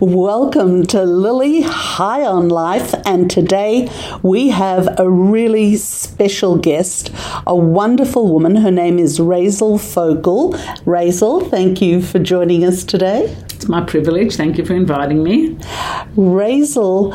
Welcome to Lily High on Life, and today we have a really special guest, a wonderful woman. Her name is Raizel Fogel. Raizel, thank you for joining us today. It's my privilege. Thank you for inviting me. Raizel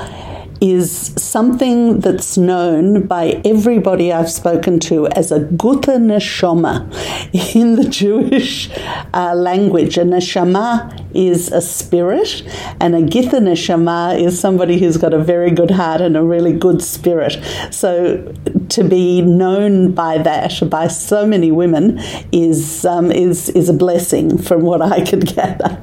is something that's known by everybody I've spoken to as a Gutta Neshama in the Jewish uh, language. A Neshama is a spirit, and a Githa Neshama is somebody who's got a very good heart and a really good spirit. So to be known by that by so many women is um, is is a blessing from what I could gather.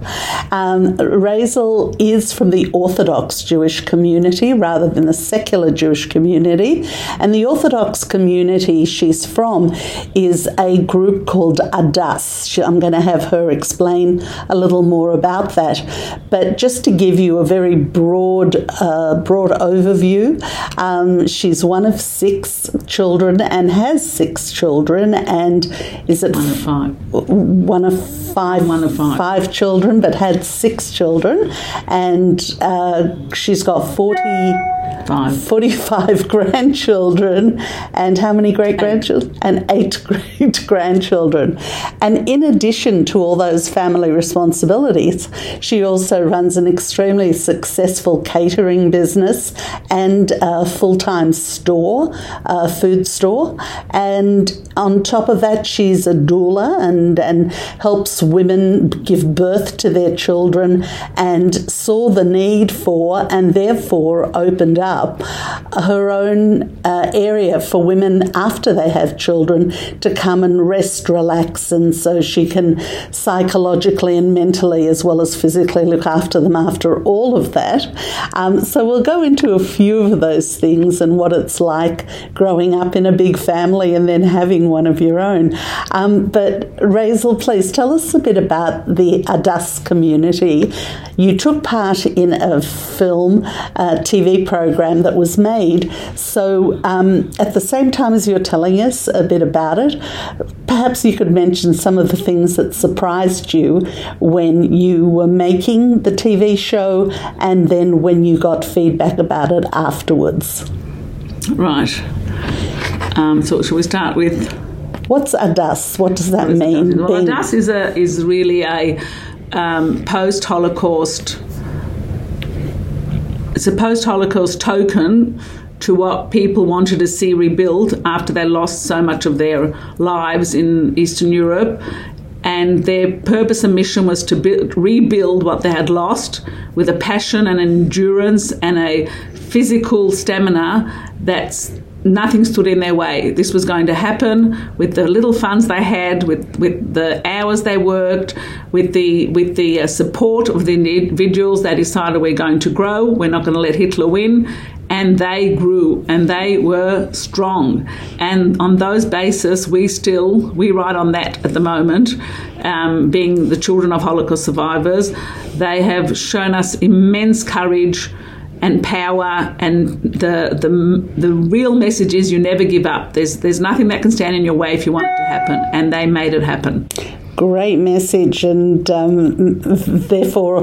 Um, Raizel is from the Orthodox Jewish community rather than the secular Jewish community, and the Orthodox community she's from is a group called Adass. She, I'm going to have her explain a little more about that, but just to give you a very broad uh, broad overview, um, she's one of six children and has six children, and is it one of five? One of five, one of five, five children, but had six children, and uh, she's got forty. Five. 45 grandchildren and how many great grandchildren? And eight great grandchildren. And in addition to all those family responsibilities, she also runs an extremely successful catering business and a full time store, a food store. And on top of that, she's a doula and, and helps women give birth to their children and saw the need for and therefore opened up her own uh, area for women after they have children to come and rest, relax, and so she can psychologically and mentally as well as physically look after them after all of that. Um, so we'll go into a few of those things and what it's like growing up in a big family and then having one of your own. Um, but Raizel, please tell us a bit about the Adass community. You took part in a film, a TV program that was made. So, um, at the same time as you're telling us a bit about it, perhaps you could mention some of the things that surprised you when you were making the TV show and then when you got feedback about it afterwards. Right. Um, so, shall we start with? What's Adass? What does that mean? Well, Adass is a is really a um, post Holocaust it's a post Holocaust token to what people wanted to see rebuilt after they lost so much of their lives in Eastern Europe. And their purpose and mission was to build, rebuild what they had lost with a passion and endurance and a physical stamina that's nothing stood in their way. This was going to happen with the little funds they had, with, with the hours they worked, with the with the uh, support of the individuals. They decided we're going to grow. We're not going to let Hitler win. And they grew and they were strong. And on those basis, we still, we ride on that at the moment, um, being the children of Holocaust survivors. They have shown us immense courage, and power and the the the real message is you never give up. There's there's nothing that can stand in your way if you want it to happen. And they made it happen. Great message, and um, therefore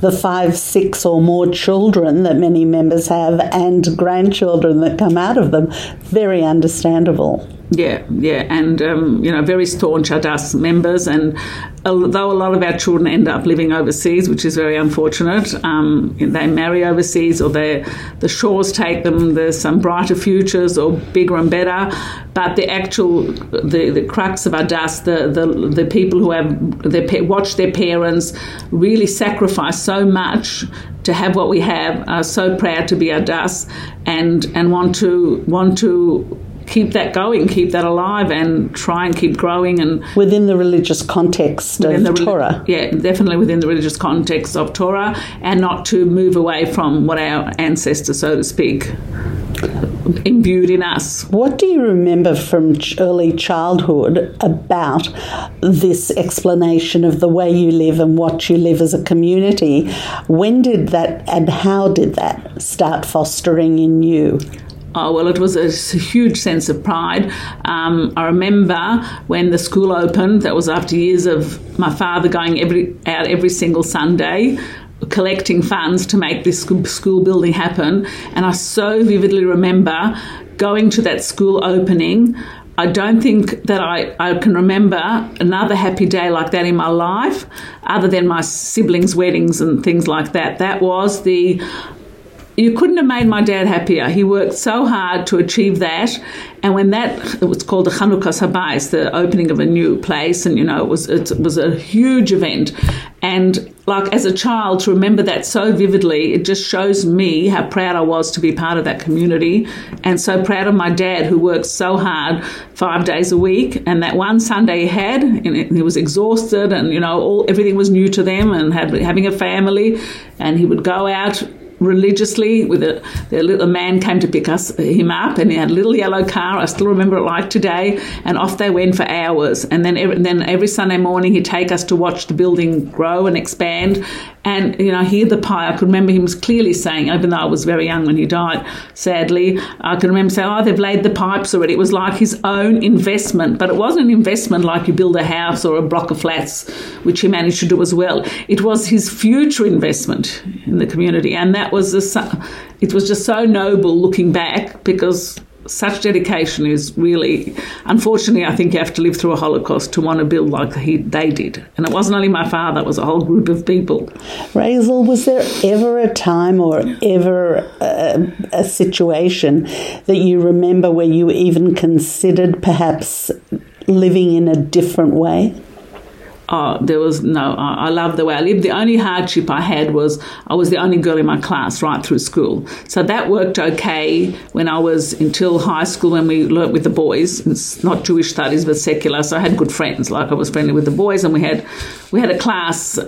the five, six, or more children that many members have and grandchildren that come out of them, very understandable. Yeah, yeah, and um, you know, very staunch Adass members, and although a lot of our children end up living overseas, which is very unfortunate, um, they marry overseas or the shores take them. There's some brighter futures or bigger and better, but the actual the, the crux of Adass, the, the the people who have their watch their parents really sacrifice so much to have what we have, are so proud to be Adass, and and want to want to keep that going, keep that alive, and try and keep growing. And within the religious context of the, Torah, yeah, definitely within the religious context of Torah, and not to move away from what our ancestors, so to speak, imbued in us. What do you remember from early childhood about this explanation of the way you live and what you live as a community? When did that and how did that start fostering in you? Oh, well, it was a, huge sense of pride. Um, I remember when the school opened, that was after years of my father going every, out every single Sunday collecting funds to make this school building happen. And I so vividly remember going to that school opening. I don't think that I, I can remember another happy day like that in my life, other than my siblings' weddings and things like that. That was the you couldn't have made my dad happier. He worked so hard to achieve that. And when that, it was called the Chanukah Habayis, the opening of a new place, and you know, it was, it was a huge event. And like as a child, to remember that so vividly, it just shows me how proud I was to be part of that community and so proud of my dad who worked so hard five days a week. And that one Sunday he had, and he was exhausted and, you know, all, everything was new to them and had, having a family. And he would go out religiously with a, the little man came to pick us him up and he had a little yellow car. I still remember it like today. And off they went for hours. And then every, then every Sunday morning he'd take us to watch the building grow and expand. And you know hear the pie. I could remember him clearly saying even though I was very young when he died sadly I can remember saying oh they've laid the pipes already. It was like his own investment. But it wasn't an investment like you build a house or a block of flats which he managed to do as well. It was his future investment in the community. And that that was a, it was just so noble looking back because such dedication is really unfortunately I think you have to live through a holocaust to want to build like he, they did. And it wasn't only my father it was a whole group of people. Raizel was there ever a time or ever a, a situation that you remember where you even considered perhaps living in a different way Oh, there was no, I, I loved the way I lived. The only hardship I had was I was the only girl in my class right through school. So that worked okay when I was until high school when we learnt with the boys. It's not Jewish studies, but secular. So I had good friends. Like I was friendly with the boys and we had, we had a class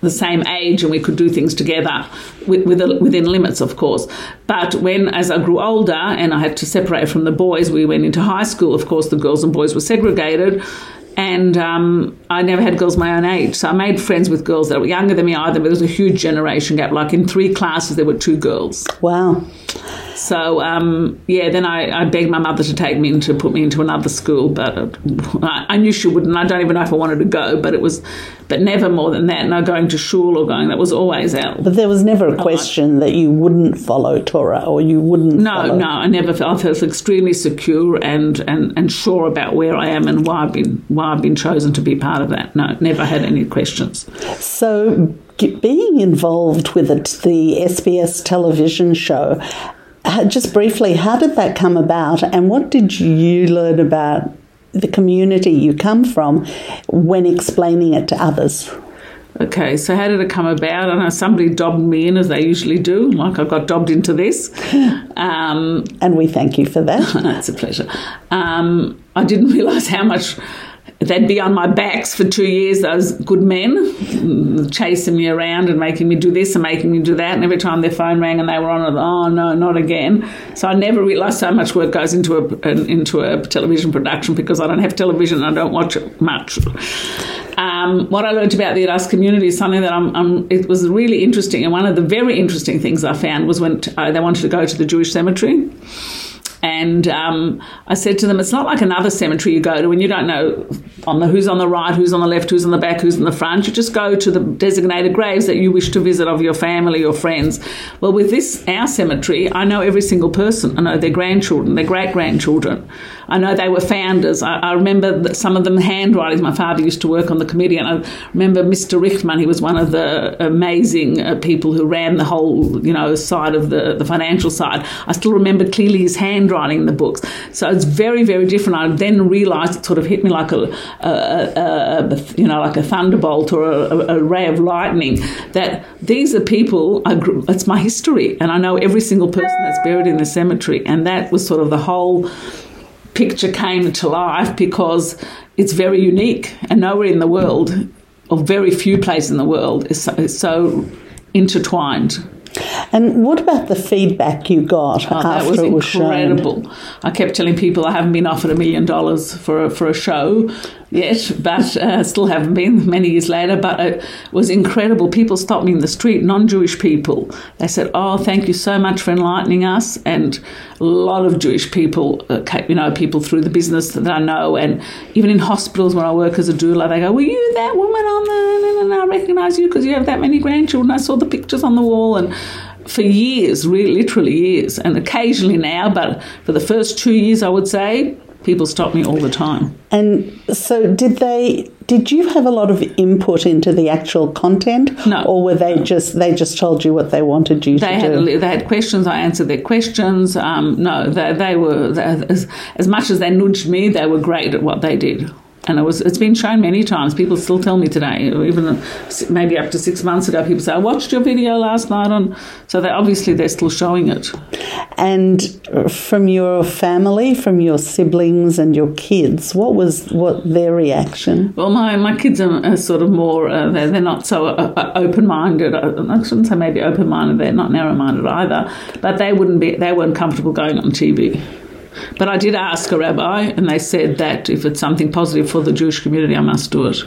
the same age and we could do things together with, with, within limits, of course. But when, as I grew older and I had to separate from the boys, we went into high school. Of course, the girls and boys were segregated and um, I never had girls my own age. So I made friends with girls that were younger than me either, but there was a huge generation gap. Like in three classes, there were two girls. Wow. So um, yeah, then I, I, begged my mother to take me and to put me into another school, but uh, I, I, knew she wouldn't. I don't even know if I wanted to go, but it was, but never more than that. No going to school or going. That was always out. But there was never a question that you wouldn't follow Torah or you wouldn't. No, follow. no, I never felt. I felt extremely secure and, and, and sure about where I am and why I've been why I've been chosen to be part of that. No, never had any questions. So being involved with it, the SBS television show, just briefly, how did that come about, and what did you learn about the community you come from when explaining it to others? Okay, so how did it come about? I know somebody dobbed me in, as they usually do, like I got dobbed into this. Um, and we thank you for that. it's a pleasure. Um, I didn't realise how much they'd be on my backs for two years, those good men, chasing me around and making me do this and making me do that. And every time their phone rang and they were on it, oh no, not again. So I never realised so much work goes into a, into a television production because I don't have television and I don't watch it much. Um, what I learned about the Adass community is something that I'm, I'm, it was really interesting. And one of the very interesting things I found was when t- uh, they wanted to go to the Jewish cemetery. And um, I said to them, it's not like another cemetery you go to and you don't know on the who's on the right, who's on the left, who's on the back, who's in the front. You just go to the designated graves that you wish to visit of your family or friends. Well, with this our cemetery, I know every single person. I know their grandchildren, their great grandchildren. I know they were founders. I, I remember some of them handwritings. My father used to work on the committee, and I remember Mr. Richtman. He was one of the amazing uh, people who ran the whole, you know, side of the the financial side. I still remember clearly his handwriting in the books. So it's very, very different. I then realised it sort of hit me like a, a, a, a you know, like a thunderbolt or a, ray of lightning. That these are people. I grew, it's my history, and I know every single person that's buried in the cemetery, and that was sort of the whole picture came to life because it's very unique and nowhere in the world, or very few places in the world, is so, is so intertwined. And what about the feedback you got oh, after was it was incredible. shown? I kept telling people I haven't been offered a million dollars for a, for a show yet, but uh, still haven't been many years later. But it was incredible. People stopped me in the street, non Jewish people. They said, Oh, thank you so much for enlightening us. And a lot of Jewish people, uh, you know, people through the business that I know, and even in hospitals where I work as a doula, they go, Were you that woman on the. And I recognise you because you have that many grandchildren. I saw the pictures on the wall. And for years, really, literally years, and occasionally now, but for the first two years, I would say, people stop me all the time. And so, did they? Did you have a lot of input into the actual content? No. Or were they just they just told you what they wanted you they to had, do? They had questions. I answered their questions. Um, no, they, they were they, as, as much as they nudged me, they were great at what they did. And it was, it's been shown many times. People still tell me today, even maybe up to six months ago, people say, I watched your video last night on. So they obviously they're still showing it. And from your family, from your siblings and your kids, what was what their reaction? Well, my, my kids are, are sort of more, uh, they're, they're not so uh, uh open minded. I shouldn't say maybe open minded, they're not narrow minded either. But they wouldn't be, they weren't comfortable going on TV. But I did ask a rabbi, and they said that if it's something positive for the Jewish community, I must do it.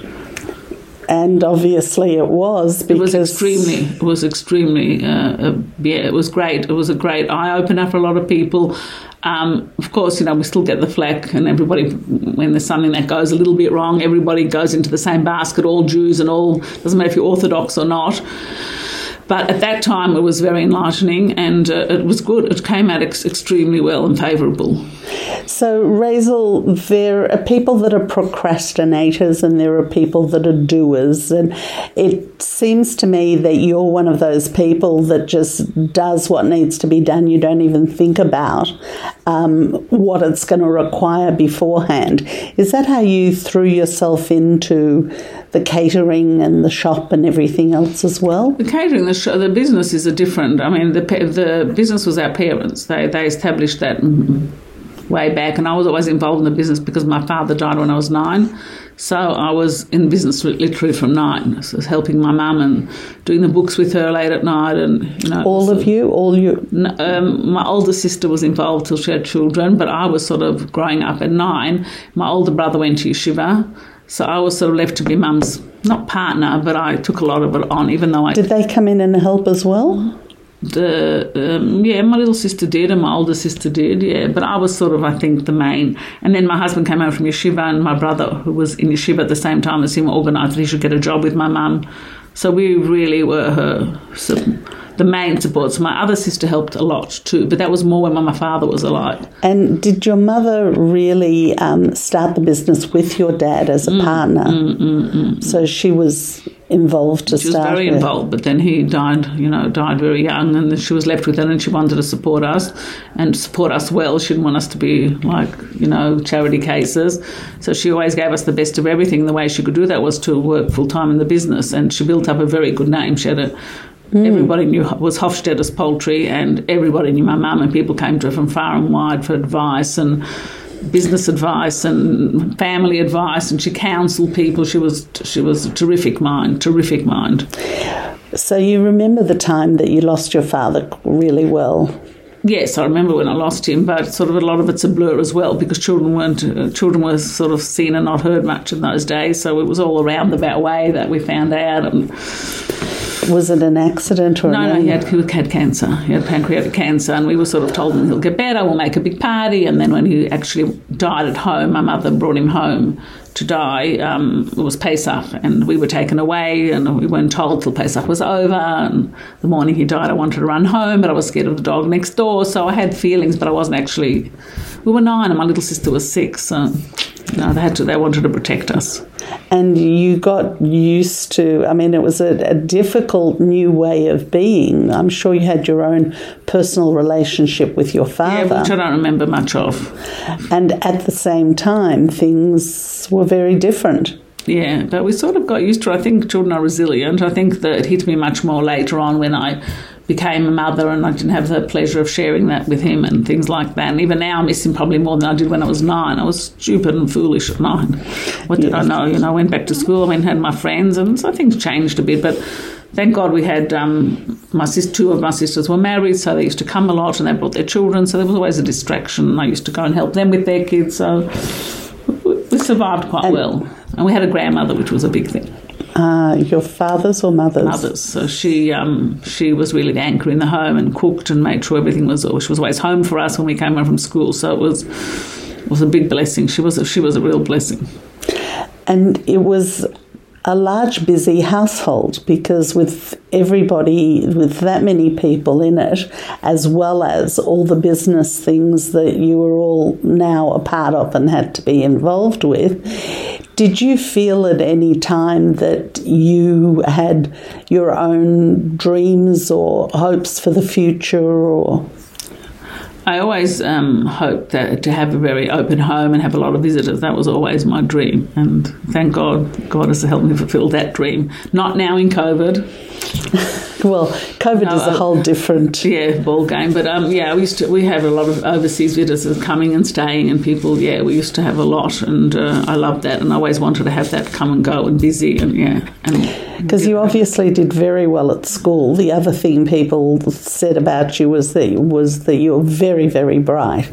And obviously, it was because it was extremely. It was extremely. Uh, uh, yeah, it was great. It was a great eye opener for a lot of people. Um, of course, you know we still get the flack, and everybody when there's something that goes a little bit wrong, everybody goes into the same basket. All Jews and all doesn't matter if you're Orthodox or not. But at that time, it was very enlightening and uh, it was good. It came out ex- extremely well and favourable. So, Raizel, there are people that are procrastinators and there are people that are doers. And it seems to me that you're one of those people that just does what needs to be done. You don't even think about um, what it's going to require beforehand. Is that how you threw yourself into the catering and the shop and everything else as well? The catering, the, sh- the business is a different. I mean, the the business was our parents. They they established that way back, and I was always involved in the business because my father died when I was nine. So I was in business literally from nine. So I was helping my mum and doing the books with her late at night, and you know. All of you, all you. Um, my older sister was involved till she had children, but I was sort of growing up at nine. My older brother went to yeshiva. So I was sort of left to be mum's not partner, but I took a lot of it on, even though I did. They come in and help as well. The um, yeah, my little sister did, and my older sister did, yeah. But I was sort of, I think, the main. And then my husband came home from yeshiva, and my brother, who was in yeshiva at the same time as him, organised that he should get a job with my mum. So we really were her. The main support. So my other sister helped a lot too, but that was more when my father was alive. And did your mother really um, start the business with your dad as a mm, partner? Mm, mm, mm, so she was involved to. She was very with. involved, but then he died. You know, died very young, and she was left with it, and she wanted to support us and support us well. She didn't want us to be like you know charity cases, so she always gave us the best of everything. The way she could do that was to work full time in the business, and she built up a very good name. She had a Mm. Everybody knew was Hofstadter's poultry, and everybody knew my mum, and people came to her from far and wide for advice and business advice and family advice, and she counselled people. She was she was a terrific mind, terrific mind. So you remember the time that you lost your father really well. Yes, I remember when I lost him, but sort of a lot of it's a blur as well because children weren't uh, children were sort of seen and not heard much in those days. So it was all around the way that we found out. And was it an accident or no? No, he had, he had cancer. He had pancreatic cancer, and we were sort of told him he'll get better. We'll make a big party. And then when he actually died at home, my mother brought him home to die. Um, it was Pesach, and we were taken away, and we weren't told till Pesach was over. And the morning he died, I wanted to run home, but I was scared of the dog next door. So I had feelings, but I wasn't actually. We were nine, and my little sister was six. So no, they had to. They wanted to protect us. And you got used to. I mean, it was a, a, difficult new way of being. I'm sure you had your own personal relationship with your father, yeah, which I don't remember much of. And at the same time, things were very different. Yeah, but we sort of got used to. it. I think children are resilient. I think that it hit me much more later on when I became a mother and I didn't have the pleasure of sharing that with him and things like that. And even now I miss him probably more than I did when I was nine. I was stupid and foolish at nine. What did I know? You know, I went back to school, I went and had my friends and so things changed a bit. But thank God we had um, my sis, two of my sisters were married, so they used to come a lot and they brought their children, so there was always a distraction. And I used to go and help them with their kids. So we survived quite And- well. And we had a grandmother, which was a big thing. Uh, your father's or mother's? Mothers, so she um, she was really the anchor in the home and cooked and made sure everything was. She was always home for us when we came home from school. So it was it was a big blessing. She was a, she was a real blessing. And it was a large, busy household because with everybody, with that many people in it, as well as all the business things that you were all now a part of and had to be involved with, did you feel at any time that you had your own dreams or hopes for the future or? I always um, hoped that to have a very open home and have a lot of visitors. That was always my dream, and thank God, God has helped me fulfil that dream. Not now in COVID, Well, COVID No, is a I- whole different. yeah, ball game. But um, yeah, we used to we have a lot of overseas visitors coming and staying, and people. Yeah, we used to have a lot, and uh, I loved that, and I always wanted to have that come and go and busy, and yeah, and Because you obviously did very well at school. The other thing people said about you was that was that you're very, very very bright.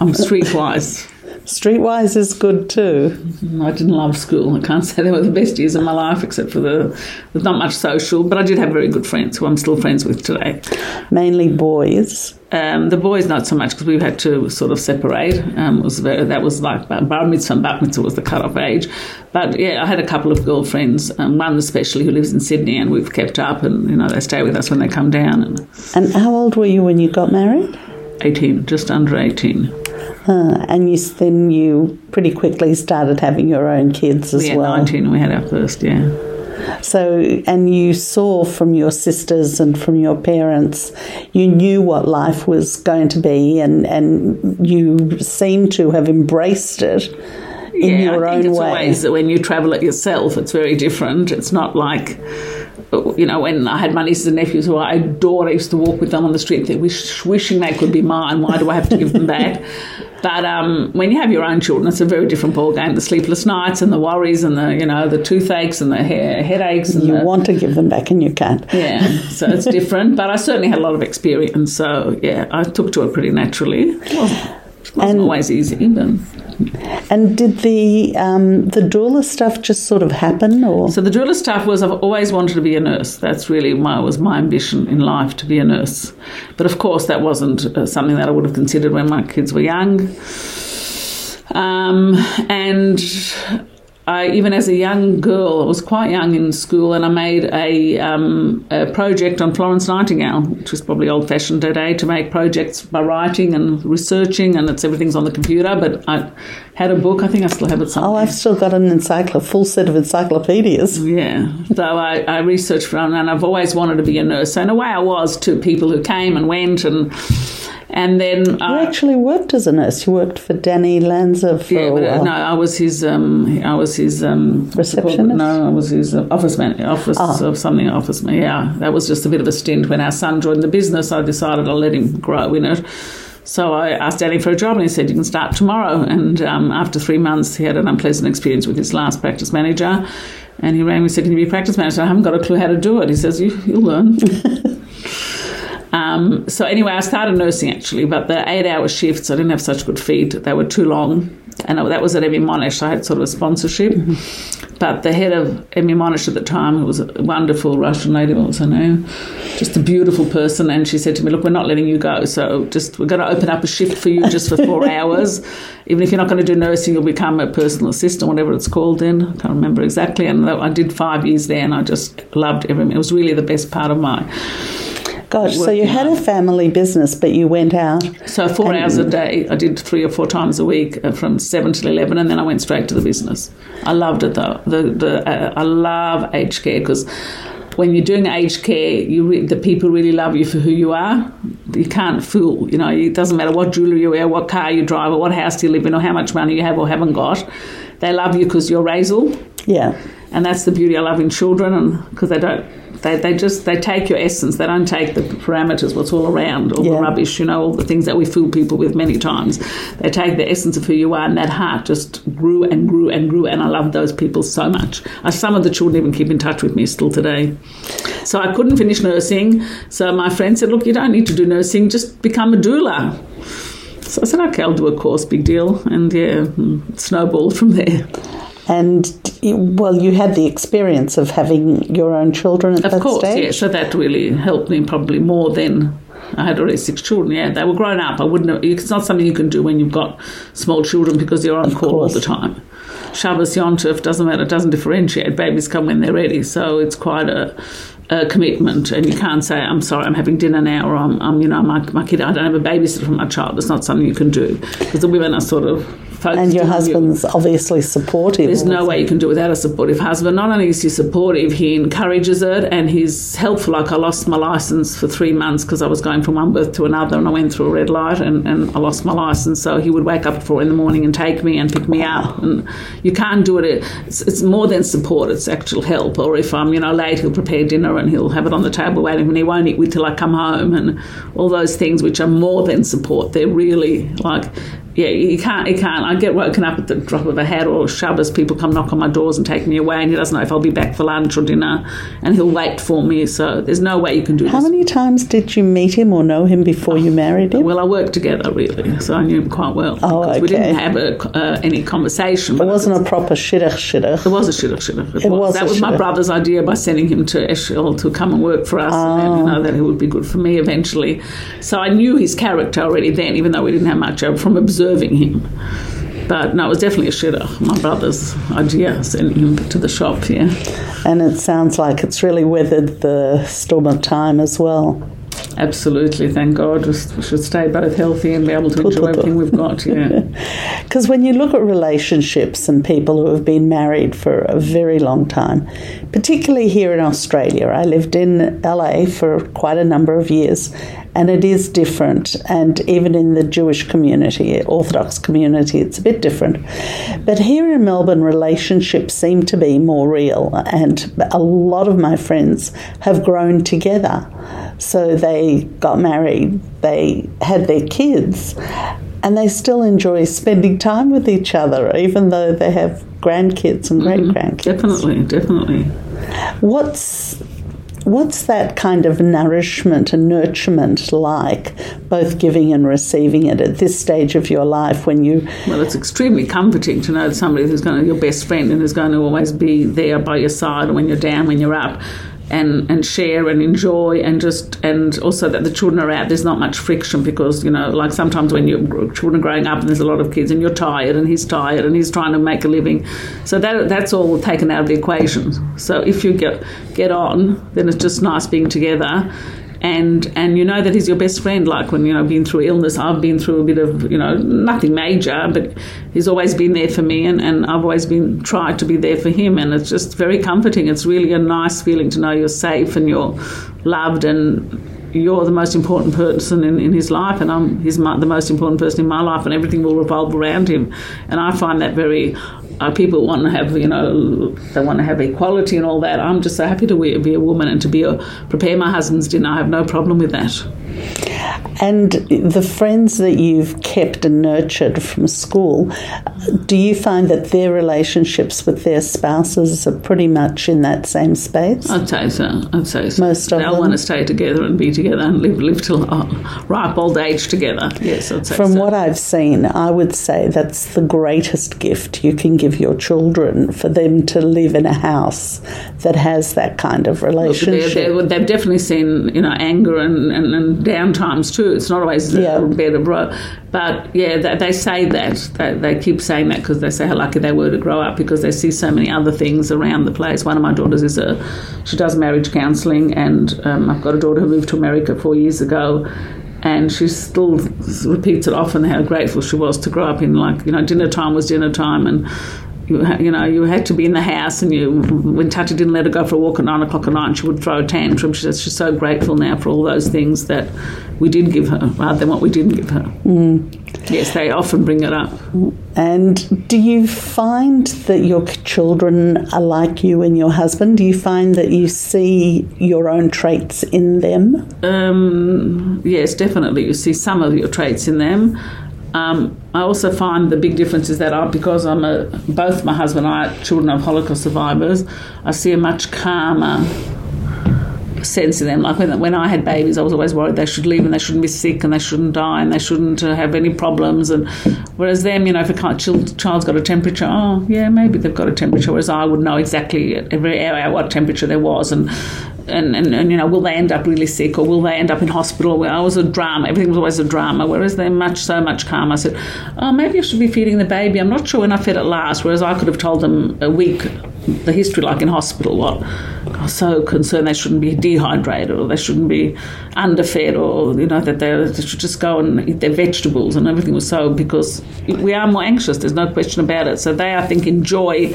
I'm streetwise. Streetwise is good too. I didn't love school. I can't say they were the best years of my life, except for the there's not much social. But I did have very good friends who I'm still friends with today. Mainly boys. Um, the boys not so much because we had to sort of separate. Um, was very, that was like bar bar mitzvah and bat mitzvah was the cut-off age. But yeah, I had a couple of girlfriends, um, one especially who lives in Sydney, and we've kept up, and you know they stay with us when they come down. And And how old were you when you got married? 18, just under 18. Uh, and you then you pretty quickly started having your own kids as We well. 19 we had our first, yeah. So, and you saw from your sisters and from your parents, you knew what life was going to be, and, and you seem to have embraced it in yeah, your I think own it's way. always when you travel it yourself, it's very different. It's not like, you know, when I had my nieces and nephews who I adored, I used to walk with them on the street, they wish, wishing they could be mine. Why do I have to give them back? But um, when you have your own children, it's a very different ballgame. The sleepless nights and the worries and the, you know, the toothaches and the he- headaches and you the, want to give them back and you can't. yeah, so it's different. But I certainly had a lot of experience. So yeah, I took to it pretty naturally. It wasn't, And- always easy, but. And did the um, the doula stuff just sort of happen, or So the doula stuff was I've always wanted to be a nurse. That's really my was my ambition in life to be a nurse. But of course, that wasn't uh, something that I would have considered when my kids were young. Um, and I, even as a young girl, I was quite young in school, and I made a, um, a project on Florence Nightingale, which was probably old-fashioned today to make projects by writing and researching, and it's everything's on the computer. But I had a book. I think I still have it somewhere. oh, I've still got an encycl- full set of encyclopedias. Yeah, so I, I researched for and I've always wanted to be a nurse. So in a way, I was to people who came and went, and and then You I, actually worked as a nurse. You worked for Danny Lanza for yeah, but, uh, while. no, I was his um, I was his um? Receptionist? No, I was his uh, office man, office Ah. of something office man. Yeah, that was just a bit of a stint. When our son joined the business, I decided I'll let him grow in it. So I asked Danny for a job, and he said, "You can start tomorrow." And um, after three months, he had an unpleasant experience with his last practice manager, and he rang me and said, "Can you be a practice manager?" I haven't got a clue how to do it. He says, you, "You'll learn." Um, so anyway, I started nursing actually, but the eight-hour shifts, I didn't have such good feed. They were too long, and that was at Emmy Monash. I had sort of a sponsorship, but the head of Emmy Monash at the time, who was a wonderful Russian lady, what was her name? Just a beautiful person, and she said to me, "Look, we're not letting you go. So just we're going to open up a shift for you just for four hours. Even if you're not going to do nursing, you'll become a personal assistant, whatever it's called. Then I can't remember exactly. And I did five years there, and I just loved every. It was really the best part of my." Gosh, so you had a family business, but you went out. So four And- hours a day. I did three or four times a week uh, from seven till eleven, and then I went straight to the business. I loved it though. The the uh, I love aged care because when you're doing aged care, you re- the people really love you for who you are. You can't fool. You know, it doesn't matter what jewelry you wear, what car you drive, or what house you live in, or how much money you have or haven't got. They love you because you're Raizel Yeah. And that's the beauty I love in children, and because they don't, they, they just they take your essence. They don't take the parameters, what's all around, all Yeah. the rubbish, you know, all the things that we fool people with many times. They take the essence of who you are, and that heart just grew and grew and grew. And I love those people so much. Uh, some of the children even keep in touch with me still today. So I couldn't finish nursing. So my friend said, "Look, you don't need to do nursing. Just become a doula." So I said, okay, I'll do a course, big deal. And yeah, mm, snowballed from there. And well, you had the experience of having your own children at Of that course, stage. Of course, yeah. So that really helped me probably more than I had already six children. Yeah, they were grown up. I wouldn't. Have, it's not something you can do when you've got small children because you're on call all the time. Shabbos Yontef doesn't matter. It doesn't differentiate. Babies come when they're ready. So it's quite a. A commitment, and you can't say, "I'm sorry, I'm having dinner now," or "I'm, I'm you know, my, my kid, I don't have a babysitter for my child." It's not something you can do because the women are sort of. And your on you. husband's obviously supportive. There's no way you can do it without a supportive husband. Not only is he supportive, he encourages it and he's helpful. Like I lost my license for three months because I was going from one birth to another and I went through a red light and, and I lost my license. So he would wake up at four in the morning and take me and pick me up. And you can't do it. It's, it's more than support, it's actual help. Or if I'm, you know, late, he'll prepare dinner and he'll have it on the table waiting me. He won't eat with till I come home and all those things which are more than support. They're really like yeah, you can't, you can't. I get woken up at the drop of a hat or Shabbos, people come knock on my doors and take me away, and he doesn't know if I'll be back for lunch or dinner, and he'll wait for me. So there's no way you can do How this. many times did you meet him or know him before you married him? Well, I worked together really, so I knew him quite well. Oh, because We didn't have a, uh, any conversation. It wasn't a proper shidduch shidduch. It was a shidduch shidduch. It, It was. was That was my brother's idea by sending him to Eshel to come and work for us, and then, you know that it would be good for me eventually. So I knew his character already then, even though we didn't have much from observing him. But no, it was definitely a shidduch. My brother's idea, sending him to the shop. Yeah, And it sounds like it's really weathered the storm of time as well. absolutely. Thank God, we should stay both healthy and be able to enjoy everything we've got. Yeah. Because when you look at relationships and people who have been married for a very long time, particularly here in Australia, I lived in LA for quite a number of years, and it is different. And even in the Jewish community, Orthodox community, it's a bit different. But here in Melbourne, relationships seem to be more real, and a lot of my friends have grown together. So they got married, they had their kids, and they still enjoy spending time with each other, even though they have grandkids and mm-hmm. great grandkids. Definitely, definitely. What's what's that kind of nourishment and nurturement like, both giving and receiving it at this stage of your life when you Well, it's extremely comforting to know that somebody who's going to be your best friend and is going to always be there by your side when you're down, when you're up, and and share and enjoy and just and also that the children are out. There's not much friction because you know, like sometimes when your children are growing up and there's a lot of kids and you're tired and he's tired and he's trying to make a living, so that that's all taken out of the equation. So if you get get on, then it's just nice being together and and you know that he's your best friend. Like when you know I've been through illness, I've been through a bit of you know nothing major, but he's always been there for me, and, and I've always been tried to be there for him, and it's just very comforting. It's really a nice feeling to know you're safe and you're loved and. You're the most important person in, in his life, and I'm he's my, the most important person in my life, and everything will revolve around him. And I find that very. Uh, people want to have, you know, they want to have equality and all that. I'm just so happy to be, a woman and to be a, prepare my husband's dinner. I have no problem with that. And the friends that you've kept and nurtured from school, do you find that their relationships with their spouses are pretty much in that same space? I'd say so. I'd say so. Most of they all them. want to stay together and be together and live live till uh, ripe old age together. Yes, I'd say From so. what I've seen, I would say that's the greatest gift you can give your children for them to live in a house that has that kind of They're, relationship. they're, they've definitely seen you know anger and, and, and down times too. It's not always Yeah. a bed of ro- but yeah, they, they say that they, they keep saying that because they say how lucky they were to grow up because they see so many other things around the place. One of my daughters is a she does marriage counselling, and um, I've got a daughter who moved to America four years ago. And she still repeats it often how grateful she was to grow up in like you know dinner time was dinner time and you, you know, you had to be in the house, and you, when Tati didn't let her go for a walk at nine o'clock at night, she would throw a tantrum. She says she's so grateful now for all those things that we did give her, rather than what we didn't give her. Mm. Yes, they often bring it up. And do you find that your children are like you and your husband? Do you find that you see your own traits in them? Um, yes, definitely. You see some of your traits in them. Um, I also find the big difference is that I, because I'm a both my husband and I are children of Holocaust survivors, I see a much calmer sense in them. Like when, when I had babies, I was always worried they should leave and they shouldn't be sick and they shouldn't die and they shouldn't uh, have any problems. And whereas them, you know, if a child, child's got a temperature, oh yeah, maybe they've got a temperature. Whereas I would know exactly every hour what temperature there was and and, and, and, you know, will they end up really sick or will they end up in hospital? Well, I was a drama. Everything was always a drama. Whereas they're much, so much calmer. I said, oh, maybe I should be feeding the baby. I'm not sure when I fed it last. Whereas I could have told them a week the history, like in hospital, what was so concerned they shouldn't be dehydrated or they shouldn't be underfed or, you know, that they should just go and eat their vegetables and everything was so because we are more anxious. There's no question about it. So they, I think, enjoy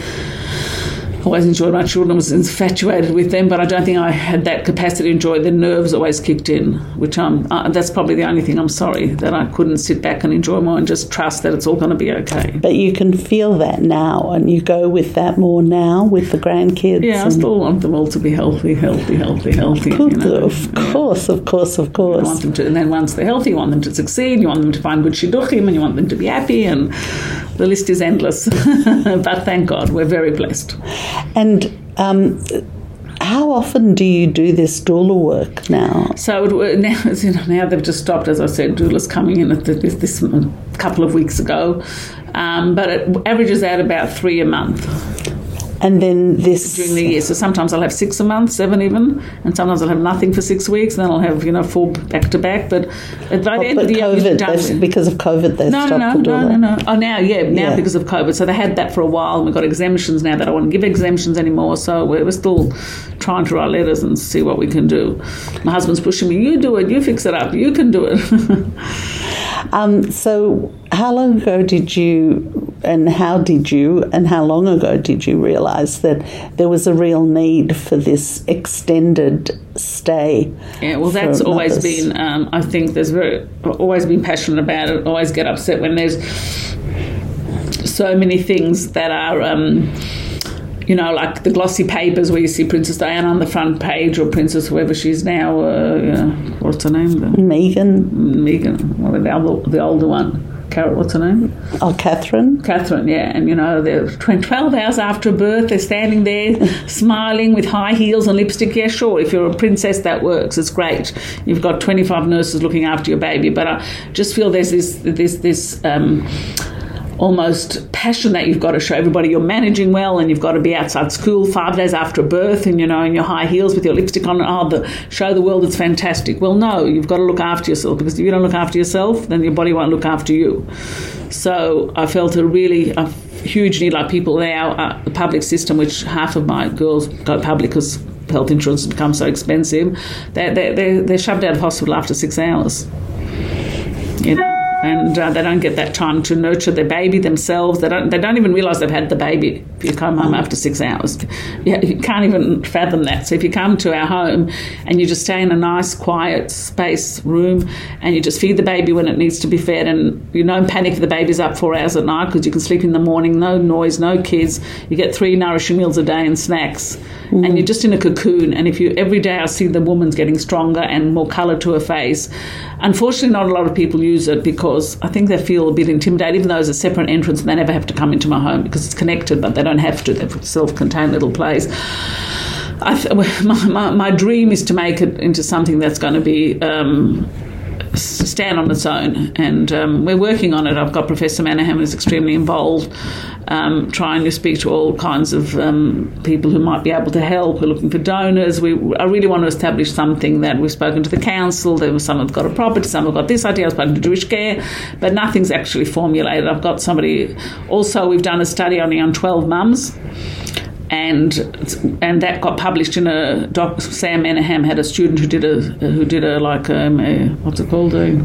always enjoyed my children, I was infatuated with them, but I don't think I had that capacity to enjoy. The nerves always kicked in, which I'm, uh, that's probably the only thing I'm sorry that I couldn't sit back and enjoy more and just trust that it's all going to be okay. But you can feel that now, and you go with that more now with the grandkids. Yeah, I still want them all to be healthy, healthy, healthy, healthy. You know? Of course, yeah. of course, of course. You want them to, and then once they're healthy, you want them to succeed, you want them to find good shidduchim, and you want them to be happy, and the list is endless. but thank God, we're very blessed. And um, how often do you do this doula work now? So now, you know, now they've just stopped, as I said, doula's coming in at this, this couple of weeks ago, um, but it averages out about three a month and then this during the year. So sometimes I'll have six a month, seven even, and sometimes I'll have nothing for six weeks. Then I'll have you know four back to back. But by the oh, end of the COVID, year, because of COVID, they no, stopped no, no, no, no, no. Oh, now yeah, now yeah. because of COVID. So they had that for a while, and we've got exemptions now. That I don't give exemptions anymore. So we're, we're still trying to write letters and see what we can do. My husband's pushing me. You do it. You fix it up. You can do it. um, so how long ago did you and how did you and how long ago did you realize that there was a real need for this extended stay yeah well that's always been um, i think there's very always been passionate about it always get upset when there's so many things that are um, you know, like the glossy papers where you see Princess Diana on the front page or Princess whoever she's now, uh, what's her name? Meghan. Meghan, well, the, older, the older one. Carol, what's her name? Oh, Catherine. Catherine, yeah. And, you know, they're 12 hours after birth, they're standing there smiling with high heels and lipstick. Yeah, sure, if you're a princess, that works. It's great. You've got 25 nurses looking after your baby. But I just feel there's this, this, this, um, almost passion that you've got to show everybody you're managing well and you've got to be outside school five days after birth and you know in your high heels with your lipstick on oh the show the world it's fantastic. Well no you've got to look after yourself because if you don't look after yourself then your body won't look after you. So I felt a really a huge need like people now uh, the public system which half of my girls go public because health insurance has become so expensive they're, they're, they're shoved out of hospital after six hours and uh, they don't get that time to nurture their baby themselves. They don't. They don't even realise they've had the baby. If you come home after six hours, you, you can't even fathom that. So if you come to our home and you just stay in a nice, quiet space room, and you just feed the baby when it needs to be fed, and you don't panic if the baby's up four hours at night because you can sleep in the morning. No noise, no kids. You get three nourishing meals a day and snacks, mm. and you're just in a cocoon. And if you every day I see the woman's getting stronger and more colour to her face. Unfortunately, not a lot of people use it because I think they feel a bit intimidated, even though it's a separate entrance and they never have to come into my home because it's connected, but they don't have to. They're a self contained little place. Th- my, my, my, dream is to make it into something that's going to be. Um, stand on its own, and um, we're working on it. I've got Professor Manahan who's extremely involved, um, trying to speak to all kinds of um, people who might be able to help. We're looking for donors. We, I really want to establish something that we've spoken to the council. There was some have got a property, some have got this idea. I've spoken to Jewish Care, but nothing's actually formulated. I've got somebody. Also, we've done a study only on 12 mums and and that got published in a doc. Sam Menahem had a student who did a who did a like um, a, what's it called a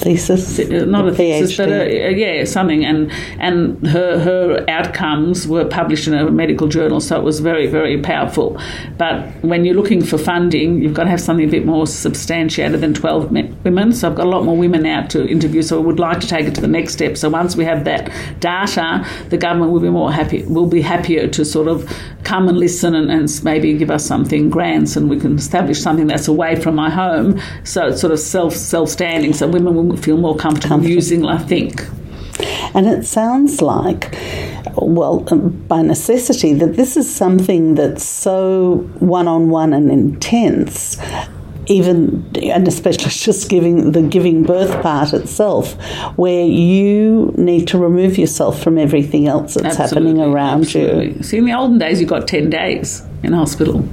thesis, uh, not a thesis, but a, yeah, something. And and her her outcomes were published in a medical journal, so it was very very powerful. But when you're looking for funding, you've got to have something a bit more substantiated than 12 women. So I've got a lot more women now to interview. So I would like to take it to the next step. So once we have that data, the government will be more happy. Will be happier to sort of come and listen and, and maybe give us something grants, and we can establish something that's away from my home. So it's sort of self self standing. So women will feel more comfortable, comfortable. using, I think. And it sounds like well, um, by necessity, that this is something that's so one on one and intense even and especially just giving the giving birth part itself, where you need to remove yourself from everything else that's Absolutely, happening around absolutely. you. See, in the olden days, you got 10 days in hospital.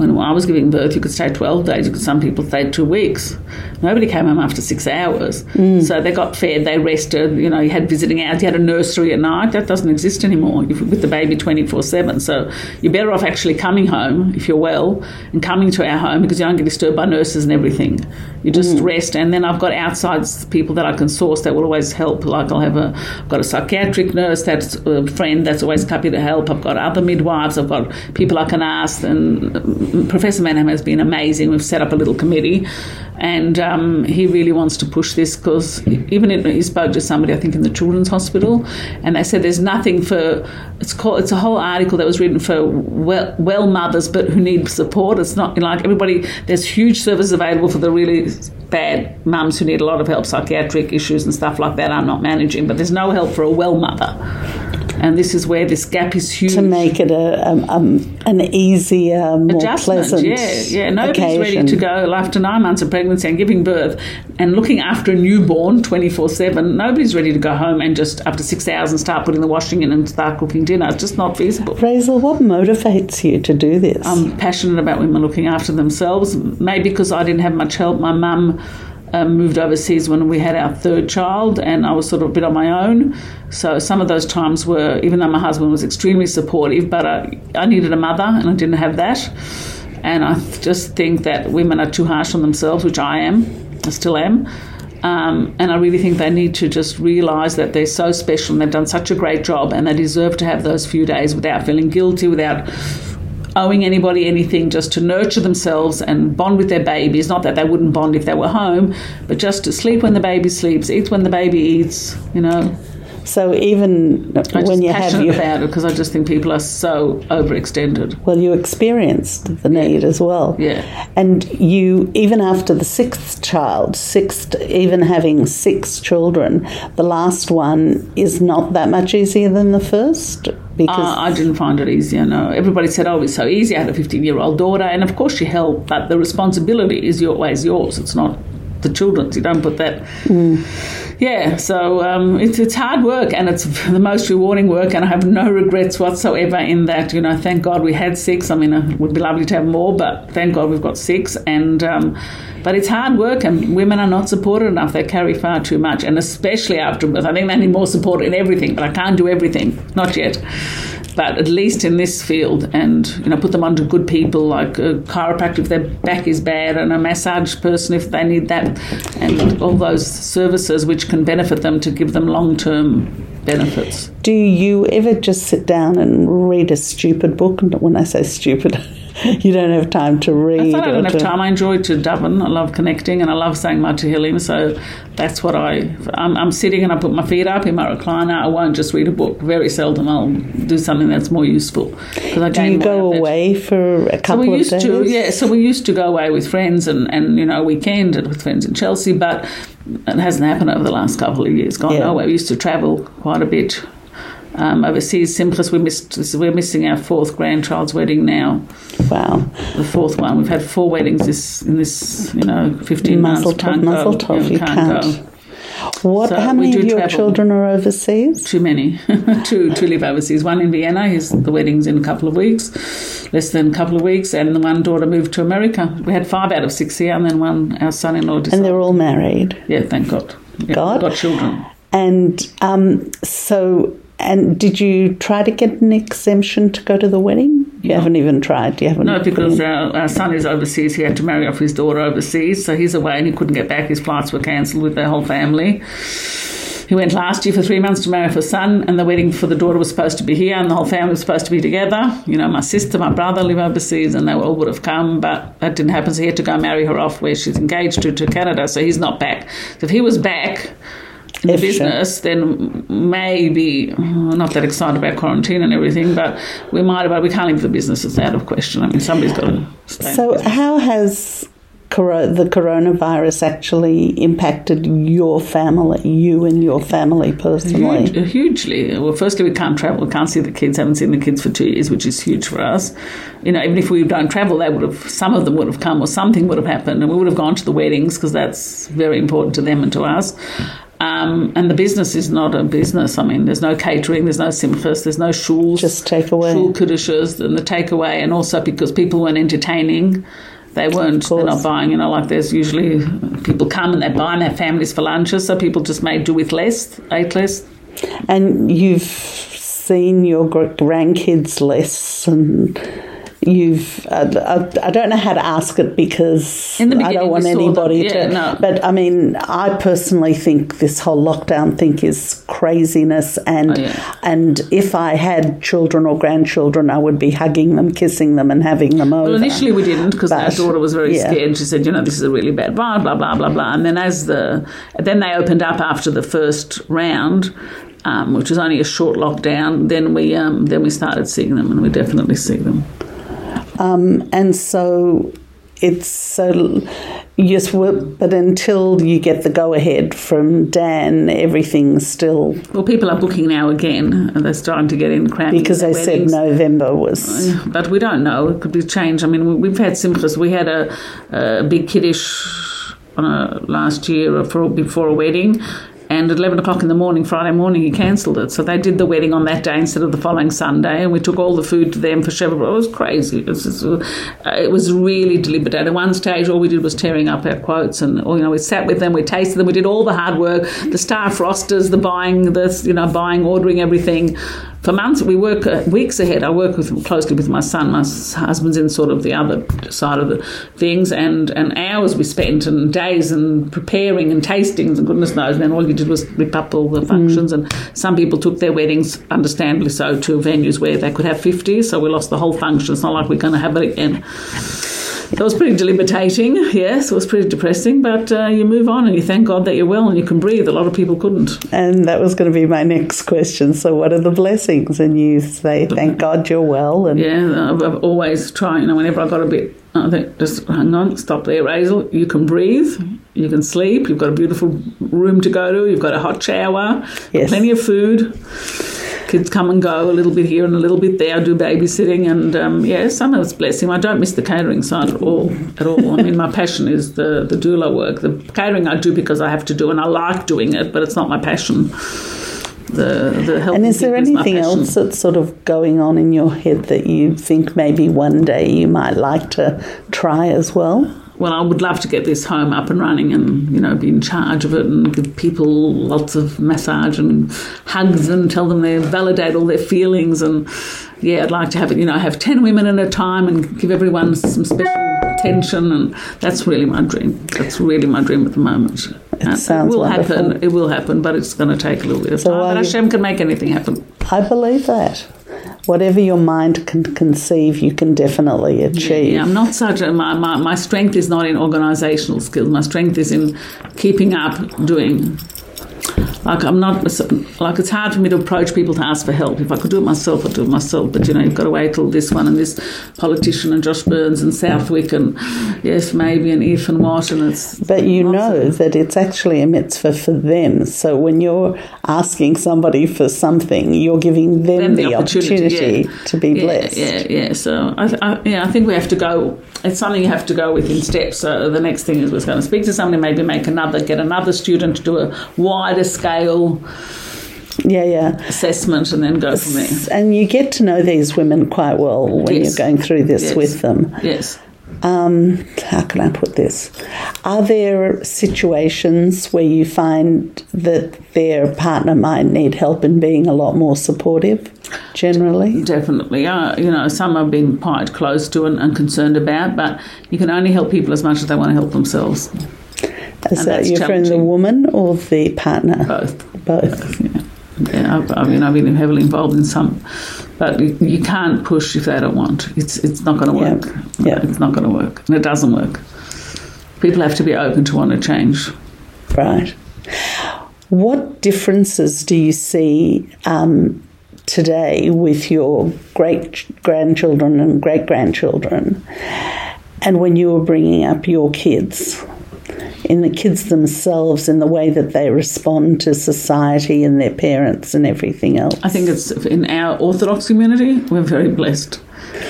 When I was giving birth, you could stay 12 days. You could, some people stayed two weeks. Nobody came home after six hours. Mm. So they got fed, they rested. You know, you had visiting hours, you had a nursery at night. That doesn't exist anymore You're with the baby 24 7. So you're better off actually coming home if you're well and coming to our home because you don't get disturbed by nurses and everything. You just Mm. rest. And then I've got outside people that I can source that will always help. Like I'll have a, I've got a psychiatric nurse that's a friend that's always happy to help. I've got other midwives. I've got people I can ask. And Professor Manham has been amazing. We've set up a little committee, and um, he really wants to push this because even in, he spoke to somebody I think in the Children's Hospital, and they said there's nothing for it's called it's a whole article that was written for well, well mothers but who need support. It's not like everybody. There's huge services available for the really bad mums who need a lot of help, psychiatric issues and stuff like that. I'm not managing, but there's no help for a well mother. And this is where this gap is huge. To make it a, um, um, an easier, more adjustment. pleasant Yeah, yeah. Nobody's occasion. ready to go after nine months of pregnancy and giving birth and looking after a newborn 24 7. Nobody's ready to go home and just after six hours and start putting the washing in and start cooking dinner. It's just not feasible. Raizel, what motivates you to do this? I'm passionate about women looking after themselves. Maybe because I didn't have much help. My mum um, moved overseas when we had our third child, and I was sort of a bit on my own. So some of those times were, even though my husband was extremely supportive, but I, I needed a mother, and I didn't have that. And I just think that women are too harsh on themselves, which I am, I still am. Um, and I really think they need to just realise that they're so special and they've done such a great job and they deserve to have those few days without feeling guilty, without owing anybody anything, just to nurture themselves and bond with their babies. Not that they wouldn't bond if they were home, but just to sleep when the baby sleeps, eat when the baby eats, you know. So even when you have your about it because I just think people are so overextended. well, you experienced the need as well. Yeah. And you, even after the sixth child, sixth, even having six children, the last one is not that much easier than the first because Uh, I didn't find it easier. No, everybody said, "Oh, it's so easy." I had a 15-year-old daughter, and of course you help, but the responsibility is always yours. It's not the children's. You don't put that. Yeah, so um, it's it's hard work, and it's the most rewarding work, and I have no regrets whatsoever in that. You know, thank God we had six. I mean, it would be lovely to have more, but thank God we've got six, and. Um, but it's hard work, and women are not supported enough. They carry far too much, and especially after birth. I think they need more support in everything, but I can't do everything, not yet but at least in this field and you know put them onto good people like a chiropractor if their back is bad and a massage person if they need that and all those services which can benefit them to give them long-term benefits do you ever just sit down and read a stupid book? When I say stupid, you don't have time to read. I don't have to- time. I enjoy to daven. I love connecting, and I love saying my Tehillim. So that's what I. I'm, I'm sitting and I put my feet up in my recliner. I won't just read a book. Very seldom. I'll do something that's more useful. I Do you go of it. away for a couple So we of used days? to, yeah. So we used to go away with friends and, and you know weekend and with friends in Chelsea, but it hasn't happened over the last couple of years. Gone Yeah. nowhere. We used to travel quite a bit um, overseas. Simplest, we missed. We're missing our fourth grandchild's wedding now. Wow. The fourth one. We've had four weddings this in this you know fifteen Muzzle months. Can't muzzle go. top, Yeah, we you can't, can't. What? So how many of your travel. children are overseas? Too many. two two live overseas. One in Vienna. His the wedding's in a couple of weeks, less than a couple of weeks, and the one daughter moved to America. We had five out of six here, and then one our son-in-law And they're all married. yeah, thank God. Yeah, God? got children. And um, so, and did you try to get an exemption to go to the wedding? You haven't even tried. You haven't. No, because our, our son is overseas. He had to marry off his daughter overseas, so he's away and he couldn't get back. His flights were cancelled with their whole family. He went last year for three months to marry off his son, and the wedding for the daughter was supposed to be here, and the whole family was supposed to be together. You know, my sister, my brother live overseas, and they all would have come, but that didn't happen. So he had to go marry her off where she's engaged to to Canada. So he's not back. So if he was back. In the If business, then maybe not that excited about quarantine and everything, but we might have. But we can't leave the business; it's out of question. I mean, somebody's got to stay. So, how has the coronavirus actually impacted your family, you and your family personally? Huge, hugely. Well, firstly, we can't travel. We can't see the kids. Haven't seen the kids for two years, which is huge for us. You know, even if we don't travel, they would have. Some of them would have come, or something would have happened, and we would have gone to the weddings because that's very important to them and to us. Um, and the business is not a business. I mean, there's no catering, there's no simchas, there's no shuls, Just takeaway. shul kiddushas, and the takeaway, and also because people weren't entertaining. They weren't. They're not buying. You know, like there's usually people come and they buy and have families for lunches, so people just made do with less, ate less. And you've seen your grandkids less, and you've. I, I, I don't know how to ask it because I don't want them. anybody Yeah, to. no. But I mean, I personally think this whole lockdown thing is craziness, and Oh, yeah. and if I had children or grandchildren, I would be hugging them, kissing them, and having them over. Well, initially we didn't because our daughter was very yeah. scared. She said, "You know, this is a really bad blah blah blah blah blah." And then as the then they opened up after the first round, um, which was only a short lockdown. Then we um, then we started seeing them, and we definitely see them. Um, and so it's so yes, but until you get the go ahead from Dan, everything's still Well, people are booking now again, and they're starting to get in cramping because they their said. November was. But we don't know. It could be changed. I mean, we- we've had simchas. We had a, a big kiddush on a, last year for before a wedding. And at 11 o'clock in the morning, Friday morning, he cancelled it. So they did the wedding on that day instead of the following Sunday. And we took all the food to them for Shabbat. It was crazy. It was, just, uh, it was really deliberate. At one stage, all we did was tearing up our quotes. And, or, you know, we sat with them, we tasted them, we did all the hard work, the staff rosters, the buying, the, you know, buying, ordering everything for months. We work uh, weeks ahead. I work with closely with my son. My husband's in sort of the other side of the things, and, and hours we spent, and days, and preparing, and tastings, and goodness knows. And then all you did was rip up all the functions. And some people took their weddings, understandably so, to venues where they could have fifty. So we lost the whole function. It's not like we're going to have it again. It was pretty debilitating, yes, it was pretty depressing, but uh, you move on and you thank God that you're well and you can breathe. A lot of people couldn't. And that was going to be my next question. So, what are the blessings? And you say, "Thank God you're well." And Yeah, I've, I've always tried. You know, whenever I got a bit, I think just hang on, stop there, Hazel. You can breathe, you can sleep. You've got a beautiful room to go to. You've got a hot shower, Yes. plenty of food. Kids come and go a little bit here and a little bit there. I do babysitting, and um, yeah, some of it's blessing. I don't miss the catering side at all. At all. I mean, my passion is the the doula work. The catering I do because I have to do, and I like doing it, but it's not my passion. The the and is there anything else that's sort of going on in your head that you think maybe one day you might like to try as well? Well, I would love to get this home up and running and, you know, be in charge of it and give people lots of massage and hugs and tell them they validate all their feelings. And yeah, I'd like to have it, you know, have 10 women at a time and give everyone some special attention. And that's really my dream. That's really my dream at the moment. And sounds it will wonderful. happen. It will happen, but it's going to take a little bit of So time. But Hashem can make anything happen. I believe that. Whatever your mind can conceive, you can definitely achieve. Yeah, I'm not such a, my, my, my strength is not in organisational skills. My strength is in keeping up doing. Like I'm not like it's hard for me to approach people to ask for help. If I could do it myself, I'd do it myself. But you know, you've got to wait till this one and this politician and Josh Burns and Southwick and yes, maybe and if and what and it's. But you know that it's actually a mitzvah for them. So when you're asking somebody for something, you're giving them, Them the, opportunity, yeah. to be yeah, blessed. Yeah, yeah. So I, I, yeah, I think we have to go. It's something you have to go with in steps. So the next thing is we're going to speak to somebody, maybe make another, get another student to do a wider scale Yeah, yeah. assessment, and then go from there. And you get to know these women quite well when Yes. you're going through this Yes. with them. Yes. Um, how can I put this? Are there situations where you find that their partner might need help in being a lot more supportive generally? Definitely. Uh, you know, some I've been quite close to and, and concerned about, but you can only help people as much as they want to help themselves. Is And that your friend, the woman or the partner? Both. Both. Yeah. Yeah, I've, I mean, I've been heavily involved in some, but you, you can't push if they don't want. It's it's not going to Yeah. work. Yeah. It's not going to work, and it doesn't work. People have to be open to want to change. Right. What differences do you see um, today with your great grandchildren and great grandchildren And when you were bringing up your kids, in the kids themselves, in the way that they respond to society and their parents and everything else. I think it's in our Orthodox community, we're very blessed.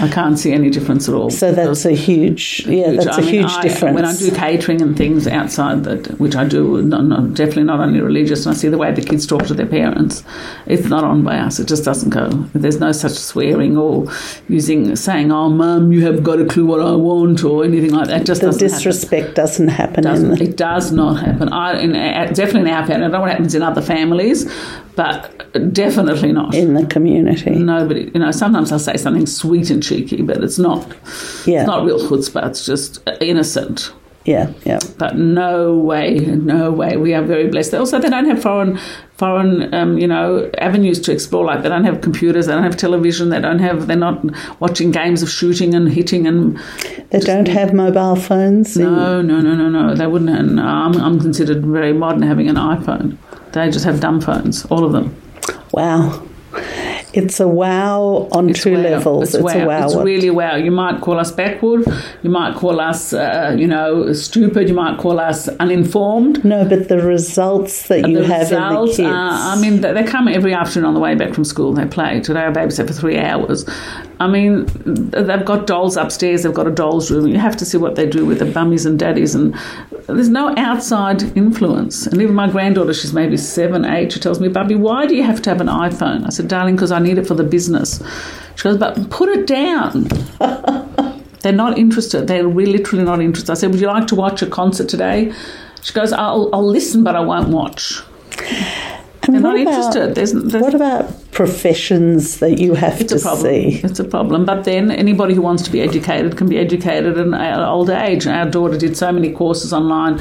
I can't see any difference at all. So that's a huge, yeah, that's a I mean, huge I- difference. When I do catering and things outside that, which I do, not, not, definitely not only religious, and I see the way the kids talk to their parents, it's not on by us. It just doesn't go. There's no such swearing or using saying, "Oh, mum, you have got a clue what I want" or anything like that. It just the doesn't happen. disrespect doesn't happen Doesn't, the, it does not happen. I, in, definitely in our family. I don't know what happens in other families, but definitely not. in the community. Nobody, you know, sometimes I'll say something sweet and cheeky, but it's not. Yeah. It's not real chutzpah. It's just innocent. Yeah, yeah. But no way, no way. We are very blessed. Also, they don't have foreign, foreign, um, you know, avenues to explore. Like they don't have computers, they don't have television, they don't have. They're not watching games of shooting and hitting and. They don't have mobile phones. No, no, no, no, no. They wouldn't. And I'm, I'm considered very modern having an iPhone. They just have dumb phones, all of them. Wow. It's a wow on It's two wow. levels. It's, a wow. It's really wow. You might call us backward. You might call us, uh, you know, stupid. You might call us uninformed. no, but the results that you have results in the kids. are, I mean, they they come every afternoon on the way back from school. They play. Today I babysat for three hours. I mean, they've got dolls upstairs. They've got a dolls room. You have to see what they do with the bummies and daddies. And there's no outside influence. And even my granddaughter, she's maybe seven, eight. She tells me, "Bubby, why do you have to have an iPhone?" I said, "Darling, because I need it for the business." She goes, "But put it down." They're not interested. They're really, literally not interested. I said, "Would you like to watch a concert today?" She goes, "I'll, I'll listen, but I won't watch." And They're what not about- interested. There's, there's What about professions that you have it's to a problem. see? It's a problem. But then anybody who wants to be educated can be educated at an old age. Our daughter did so many courses online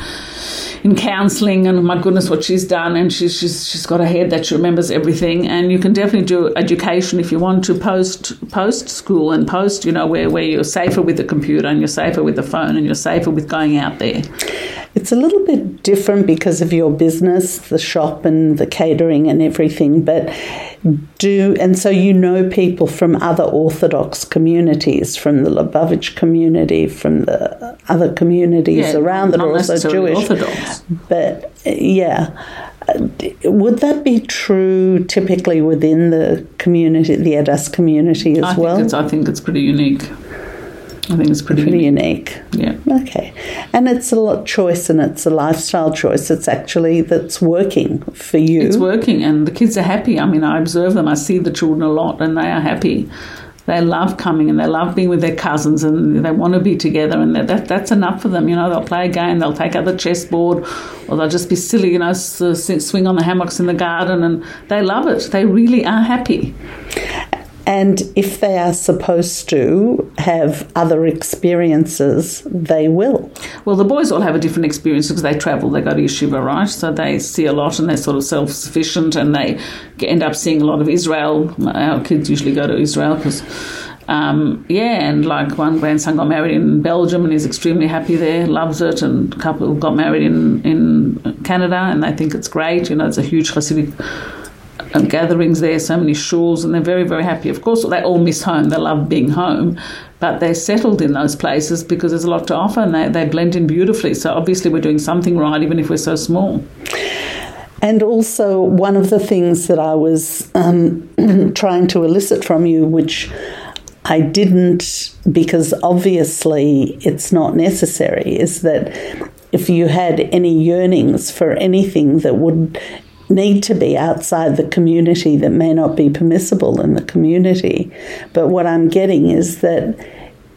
in counselling, and my goodness, what she's done, and she's she's she's got a head that she remembers everything. And you can definitely do education if you want to post post school and post, you know, where where you're safer with the computer and you're safer with the phone and you're safer with going out there. It's a little bit different because of your business, the shop and the catering and everything, but do and so you know people from other Orthodox communities, from the Lubavitch community, from the other communities Yeah, around that are also Jewish. Orthodox. But yeah. Would that be true typically within the community, the Adass community as I well? think it's I think it's pretty unique. I think it's pretty, Pretty unique. unique. Yeah. Okay. And it's a lot choice and it's a lifestyle choice. It's actually that's working for you. It's working, and the kids are happy. I mean, I observe them. I see the children a lot, and they are happy. They love coming, and they love being with their cousins, and they want to be together, and that, that that's enough for them. You know, they'll play a game, they'll take out the chessboard, or they'll just be silly. You know, swing on the hammocks in the garden, and they love it. They really are happy. And if they are supposed to have other experiences, they will. Well, the boys all have a different experience because they travel. They go to yeshiva, right? So they see a lot, and they're sort of self-sufficient, and they end up seeing a lot of Israel. Our kids usually go to Israel because. Um, yeah, and like one grandson got married in Belgium and is extremely happy there, loves it, and a couple got married in, in Canada and they think it's great. You know, it's a huge Hasidic gatherings there, so many shuls, and they're very, very happy. Of course, they all miss home. They love being home, but they're settled in those places because there's a lot to offer and they, they blend in beautifully. So obviously, we're doing something right, even if we're so small. And also, one of the things that I was um, trying to elicit from you, which I didn't because obviously it's not necessary, is that if you had any yearnings for anything that would need to be outside the community that may not be permissible in the community. But what I'm getting is that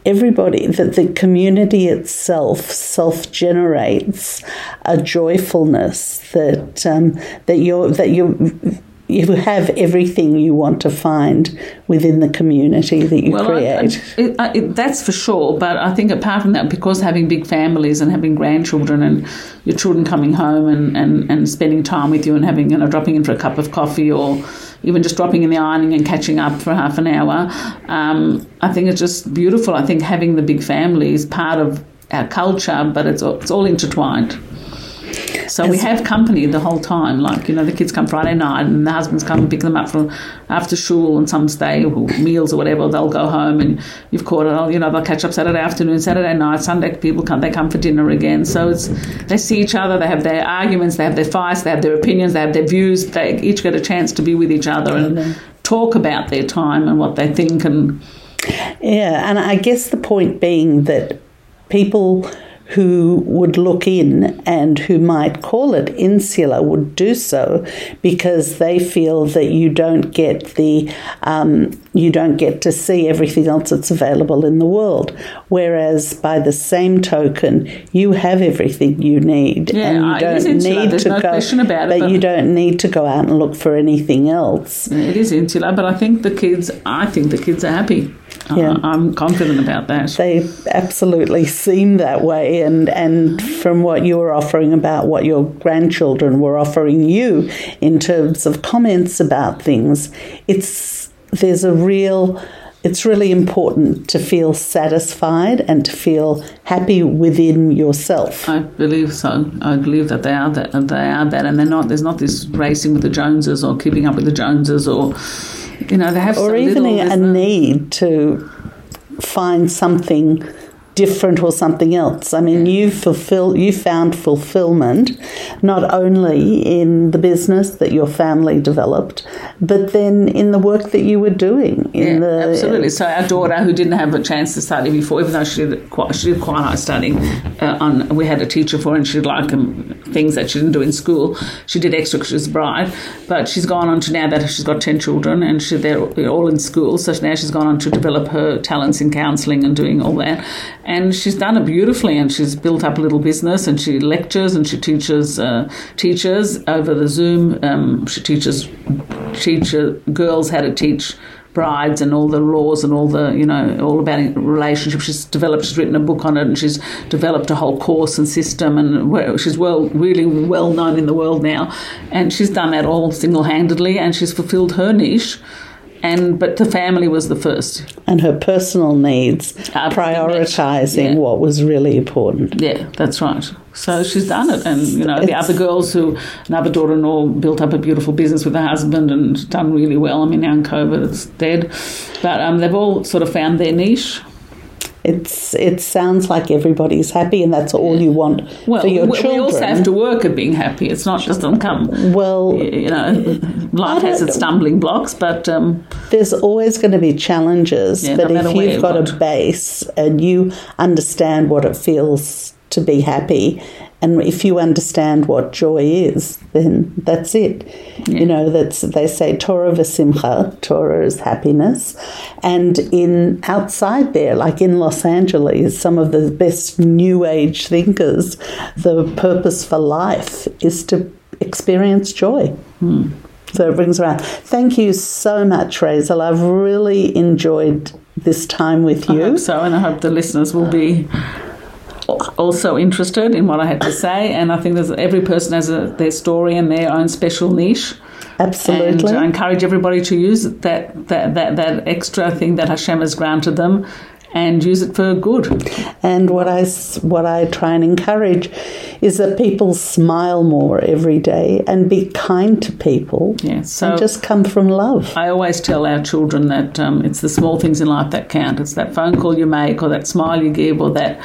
everybody that the community itself self generates a joyfulness that um, that you that you you have everything you want to find within the community that you I- create. I, it, I, it, that's for sure. But I think apart from that, because having big families and having grandchildren and your children coming home and, and, and spending time with you and having, you know, dropping in for a cup of coffee or even just dropping in the ironing and catching up for half an hour, um, I think it's just beautiful. I think having the big family is part of our culture, but it's, all- it's all intertwined. So we have company the whole time. Like, you know, the kids come Friday night and the husbands come and pick them up from after school and some stay or meals or whatever. They'll go home and you've caught it. You know, they'll catch up Saturday afternoon, Saturday night, Sunday people come, they come for dinner again. So it's, they see each other, they have their arguments, they have their fights, they have their opinions, they have their views. They each get a chance to be with each other and talk about their time and what they think and Yeah, and I guess the point being that people who would look in and who might call it insular would do so because they feel that you don't get the um, you don't get to see everything else that's available in the world. Whereas by the same token, you have everything you need, Yeah, and you I- it is don't need there's to no go. question about it, but you don't need to go out and look for anything else. It is insular, but I think the kids. I think the kids are happy. Yeah. Uh, I'm confident about that. they absolutely seem that way and and from what you were offering about what your grandchildren were offering you in terms of comments about things it's there's a real it's really important to feel satisfied and to feel happy within yourself I believe so. I believe that they are that. They are that, and they're not. There's not this racing with the Joneses or keeping up with the Joneses, or you know, they have or even little, a no- need to find something different or something else. I mean, you fulfill you found fulfillment not only in the business that your family developed, but then in the work that you were doing in Yeah, the absolutely. So our daughter, who didn't have a chance to study before, even though she did quite, she did quite high studying, uh, on, we had a teacher for, her and she did like um, things that she didn't do in school. She did extra because she was a bride, but she's gone on to now that she's got ten children and she, they're all in school. So now she's gone on to develop her talents in counselling and doing all that, and she's done it beautifully. And she's built up a little business, and she lectures and she teaches uh, teachers over the Zoom. Um, she teaches teacher girls how to teach brides and all the laws and all the you know all about relationships. She's developed she's written a book on it and she's developed a whole course and system and she's well really well known in the world now. And she's done that all single-handedly and she's fulfilled her niche and but the family was the first. And her personal needs, Uh, prioritizing yeah. what was really important. yeah that's right. So she's done it. And you know the other girls who another daughter-in-law built up a beautiful business with her husband and done really well. I mean now in covid it's dead. But um, they've all sort of found their niche It's it sounds like everybody's happy, and that's all you want Well, for your we, children. we also have to work at being happy. It's not just come. well, You know, life has its stumbling blocks, but um, there's always going to be challenges, Yeah, but no if you've you've got a base and you understand what it feels to be happy, and if you understand what joy is, then that's it. You know, that's they say Torah v'simcha. Torah is happiness, and in outside there, like in Los Angeles, some of the best New Age thinkers, the purpose for life is to experience joy. Hmm. So it brings around. Thank you so much, Raizel. I've really enjoyed this time with I you. hope so, and I hope the listeners will be also interested in what I had to say. And I think there's every person has a, their story and their own special niche. Absolutely. And I encourage everybody to use that that, that, that extra thing that Hashem has granted them and use it for good. And what I what I try and encourage is that people smile more every day and be kind to people. Yeah, so- and just come from love. I always tell our children that um, it's the small things in life that count. It's that phone call you make, or that smile you give, or that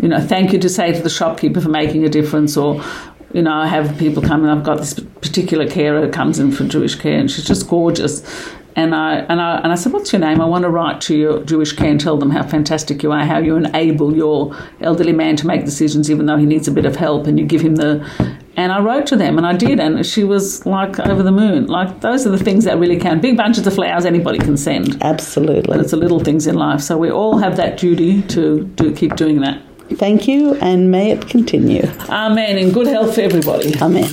you know thank you to say to the shopkeeper for making a difference, or you know I have people come and I've got this particular carer who comes in for Jewish care, and she's just gorgeous. And I and I and I said, "What's your name? I want to write to your Jewish care and tell them how fantastic you are, how you enable your elderly man to make decisions, even though he needs a bit of help, and you give him the." And I wrote to them, and I did, and she was like over the moon. Like those are the things that really count. Big bunches of flowers anybody can send, Absolutely. but it's the little things in life. So we all have that duty to to keep doing that. Thank you, and may it continue. Amen. In good health for everybody. Amen.